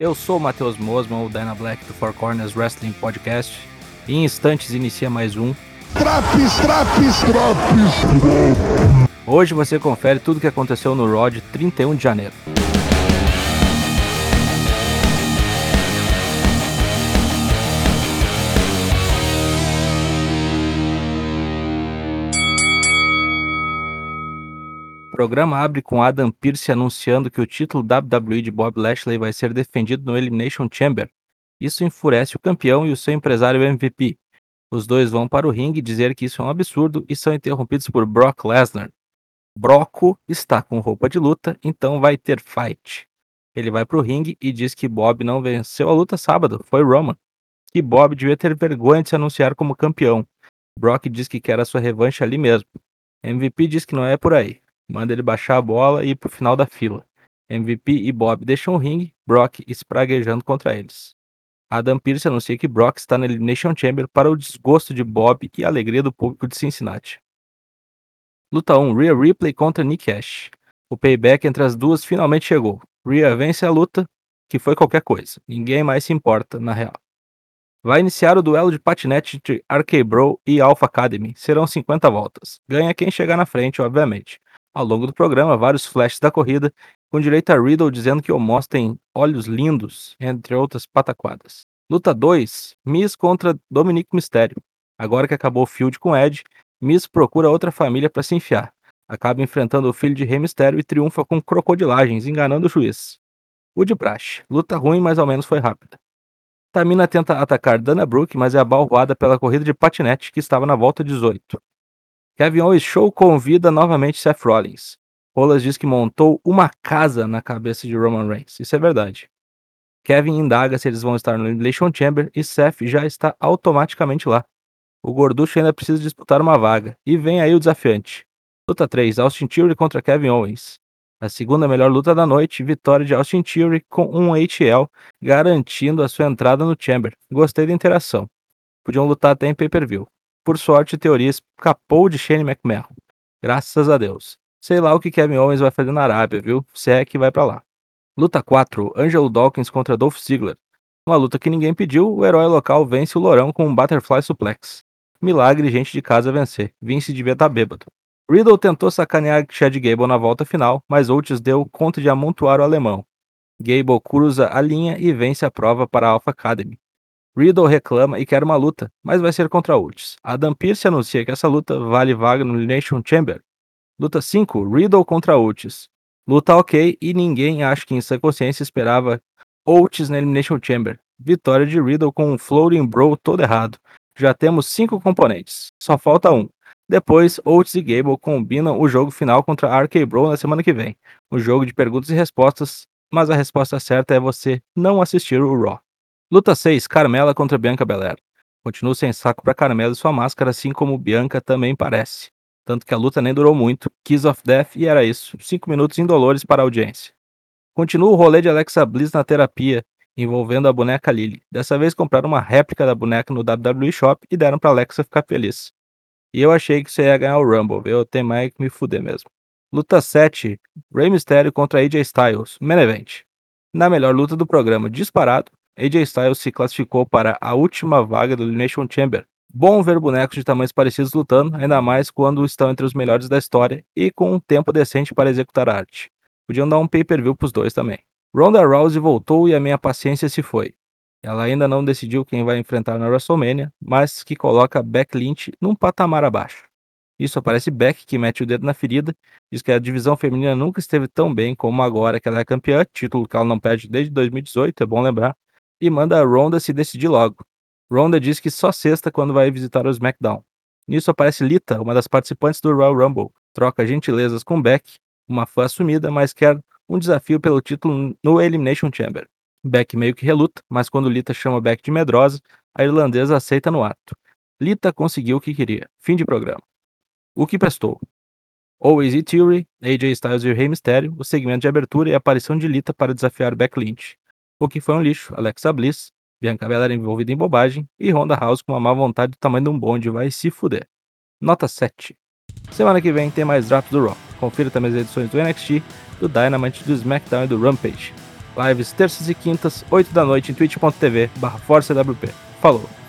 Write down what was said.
Eu sou o Matheus Mosman, o Dyna Black do Four Corners Wrestling Podcast. E em instantes inicia mais um. Traps, traps, traps! Hoje você confere tudo o que aconteceu no Rod 31 de janeiro. Programa abre com Adam Pearce anunciando que o título WWE de Bob Lashley vai ser defendido no Elimination Chamber. Isso enfurece o campeão e o seu empresário MVP. Os dois vão para o ringue dizer que isso é um absurdo e são interrompidos por Brock Lesnar. Broco está com roupa de luta, então vai ter fight. Ele vai para o ringue e diz que Bob não venceu a luta sábado, foi Roman. Que Bob devia ter vergonha de se anunciar como campeão. Brock diz que quer a sua revanche ali mesmo. MVP diz que não é por aí manda ele baixar a bola e ir pro final da fila. MVP e Bob deixam o ringue, Brock espraguejando contra eles. Adam Pearce anuncia que Brock está na Elimination Chamber para o desgosto de Bob e a alegria do público de Cincinnati. Luta 1: Rhea Ripley contra Nick Cash. O payback entre as duas finalmente chegou. Rhea vence a luta, que foi qualquer coisa. Ninguém mais se importa, na real. Vai iniciar o duelo de patinete entre RK Bro e Alpha Academy. Serão 50 voltas. Ganha quem chegar na frente, obviamente. Ao longo do programa, vários flashes da corrida, com direito a Riddle dizendo que o Moss tem olhos lindos, entre outras pataquadas. Luta 2: Miss contra Dominic Mysterio. Agora que acabou o field com Ed, Miss procura outra família para se enfiar. Acaba enfrentando o filho de Rey Mysterio e triunfa com crocodilagens, enganando o juiz. O de praxe. Luta ruim, mas ao menos foi rápida. Tamina tenta atacar Dana Brooke, mas é abalroada pela corrida de patinete que estava na volta 18. Kevin Owens Show convida novamente Seth Rollins. Rollins diz que montou uma casa na cabeça de Roman Reigns. Isso é verdade. Kevin indaga se eles vão estar no Elimination Chamber e Seth já está automaticamente lá. O gorducho ainda precisa disputar uma vaga. E vem aí o desafiante. Luta 3, Austin Theory contra Kevin Owens. A segunda melhor luta da noite, vitória de Austin Theory com um HL, garantindo a sua entrada no Chamber. Gostei da interação. Podiam lutar até em pay-per-view. Por sorte, teoria escapou de Shane McMahon. Graças a Deus. Sei lá o que Kevin Owens vai fazer na Arábia, viu? Se é que vai para lá. Luta 4. Angelo Dawkins contra Dolph Ziggler. Uma luta que ninguém pediu, o herói local vence o Lourão com um Butterfly Suplex. Milagre gente de casa vencer. Vince devia estar tá bêbado. Riddle tentou sacanear Chad Gable na volta final, mas Oates deu conta de amontoar o alemão. Gable cruza a linha e vence a prova para a Alpha Academy. Riddle reclama e quer uma luta, mas vai ser contra Oates. Adam Pearce anuncia que essa luta vale vaga no Elimination Chamber. Luta 5, Riddle contra Oates. Luta ok e ninguém acha que em sua consciência esperava Oates na Elimination Chamber. Vitória de Riddle com um Floating Bro todo errado. Já temos cinco componentes, só falta um. Depois, Oates e Gable combinam o jogo final contra RK Bro na semana que vem. Um jogo de perguntas e respostas, mas a resposta certa é você não assistir o Raw. Luta 6, Carmela contra Bianca Belair. Continuo sem saco para Carmela e sua máscara, assim como Bianca também parece. Tanto que a luta nem durou muito. Kiss of Death e era isso. 5 minutos indolores para a audiência. Continua o rolê de Alexa Bliss na terapia, envolvendo a boneca Lily. Dessa vez compraram uma réplica da boneca no WWE Shop e deram para Alexa ficar feliz. E eu achei que você ia ganhar o Rumble, eu tenho mais que me fuder mesmo. Luta 7, Rey Mysterio contra AJ Styles, main event. Na melhor luta do programa, disparado, AJ Styles se classificou para a última vaga do Elimination Chamber. Bom ver bonecos de tamanhos parecidos lutando, ainda mais quando estão entre os melhores da história e com um tempo decente para executar a arte. Podiam dar um pay-per-view pros dois também. Ronda Rousey voltou e a minha paciência se foi. Ela ainda não decidiu quem vai enfrentar na WrestleMania, mas que coloca Beck Lynch num patamar abaixo. Isso aparece Beck, que mete o dedo na ferida, diz que a divisão feminina nunca esteve tão bem como agora que ela é campeã, título que ela não perde desde 2018, é bom lembrar, e manda a Ronda se decidir logo. Ronda diz que só sexta quando vai visitar o SmackDown. Nisso aparece Lita, uma das participantes do Royal Rumble. Troca gentilezas com Beck, uma fã assumida, mas quer um desafio pelo título no Elimination Chamber. Beck meio que reluta, mas quando Lita chama Beck de medrosa, a irlandesa aceita no ato. Lita conseguiu o que queria. Fim de programa. O que prestou? Always e Theory, AJ Styles e Rey Mysterio, o segmento de abertura e a aparição de Lita para desafiar Beck Lynch o que foi um lixo. Alexa Bliss, Bianca Belair envolvida em bobagem e Ronda House com uma má vontade do tamanho de um bonde vai se fuder. Nota 7. Semana que vem tem mais drops do Raw. Confira também as edições do NXT, do Dynamite, do SmackDown e do Rampage. Lives terças e quintas, 8 da noite em twitch.tv barra ForceWP. Falou!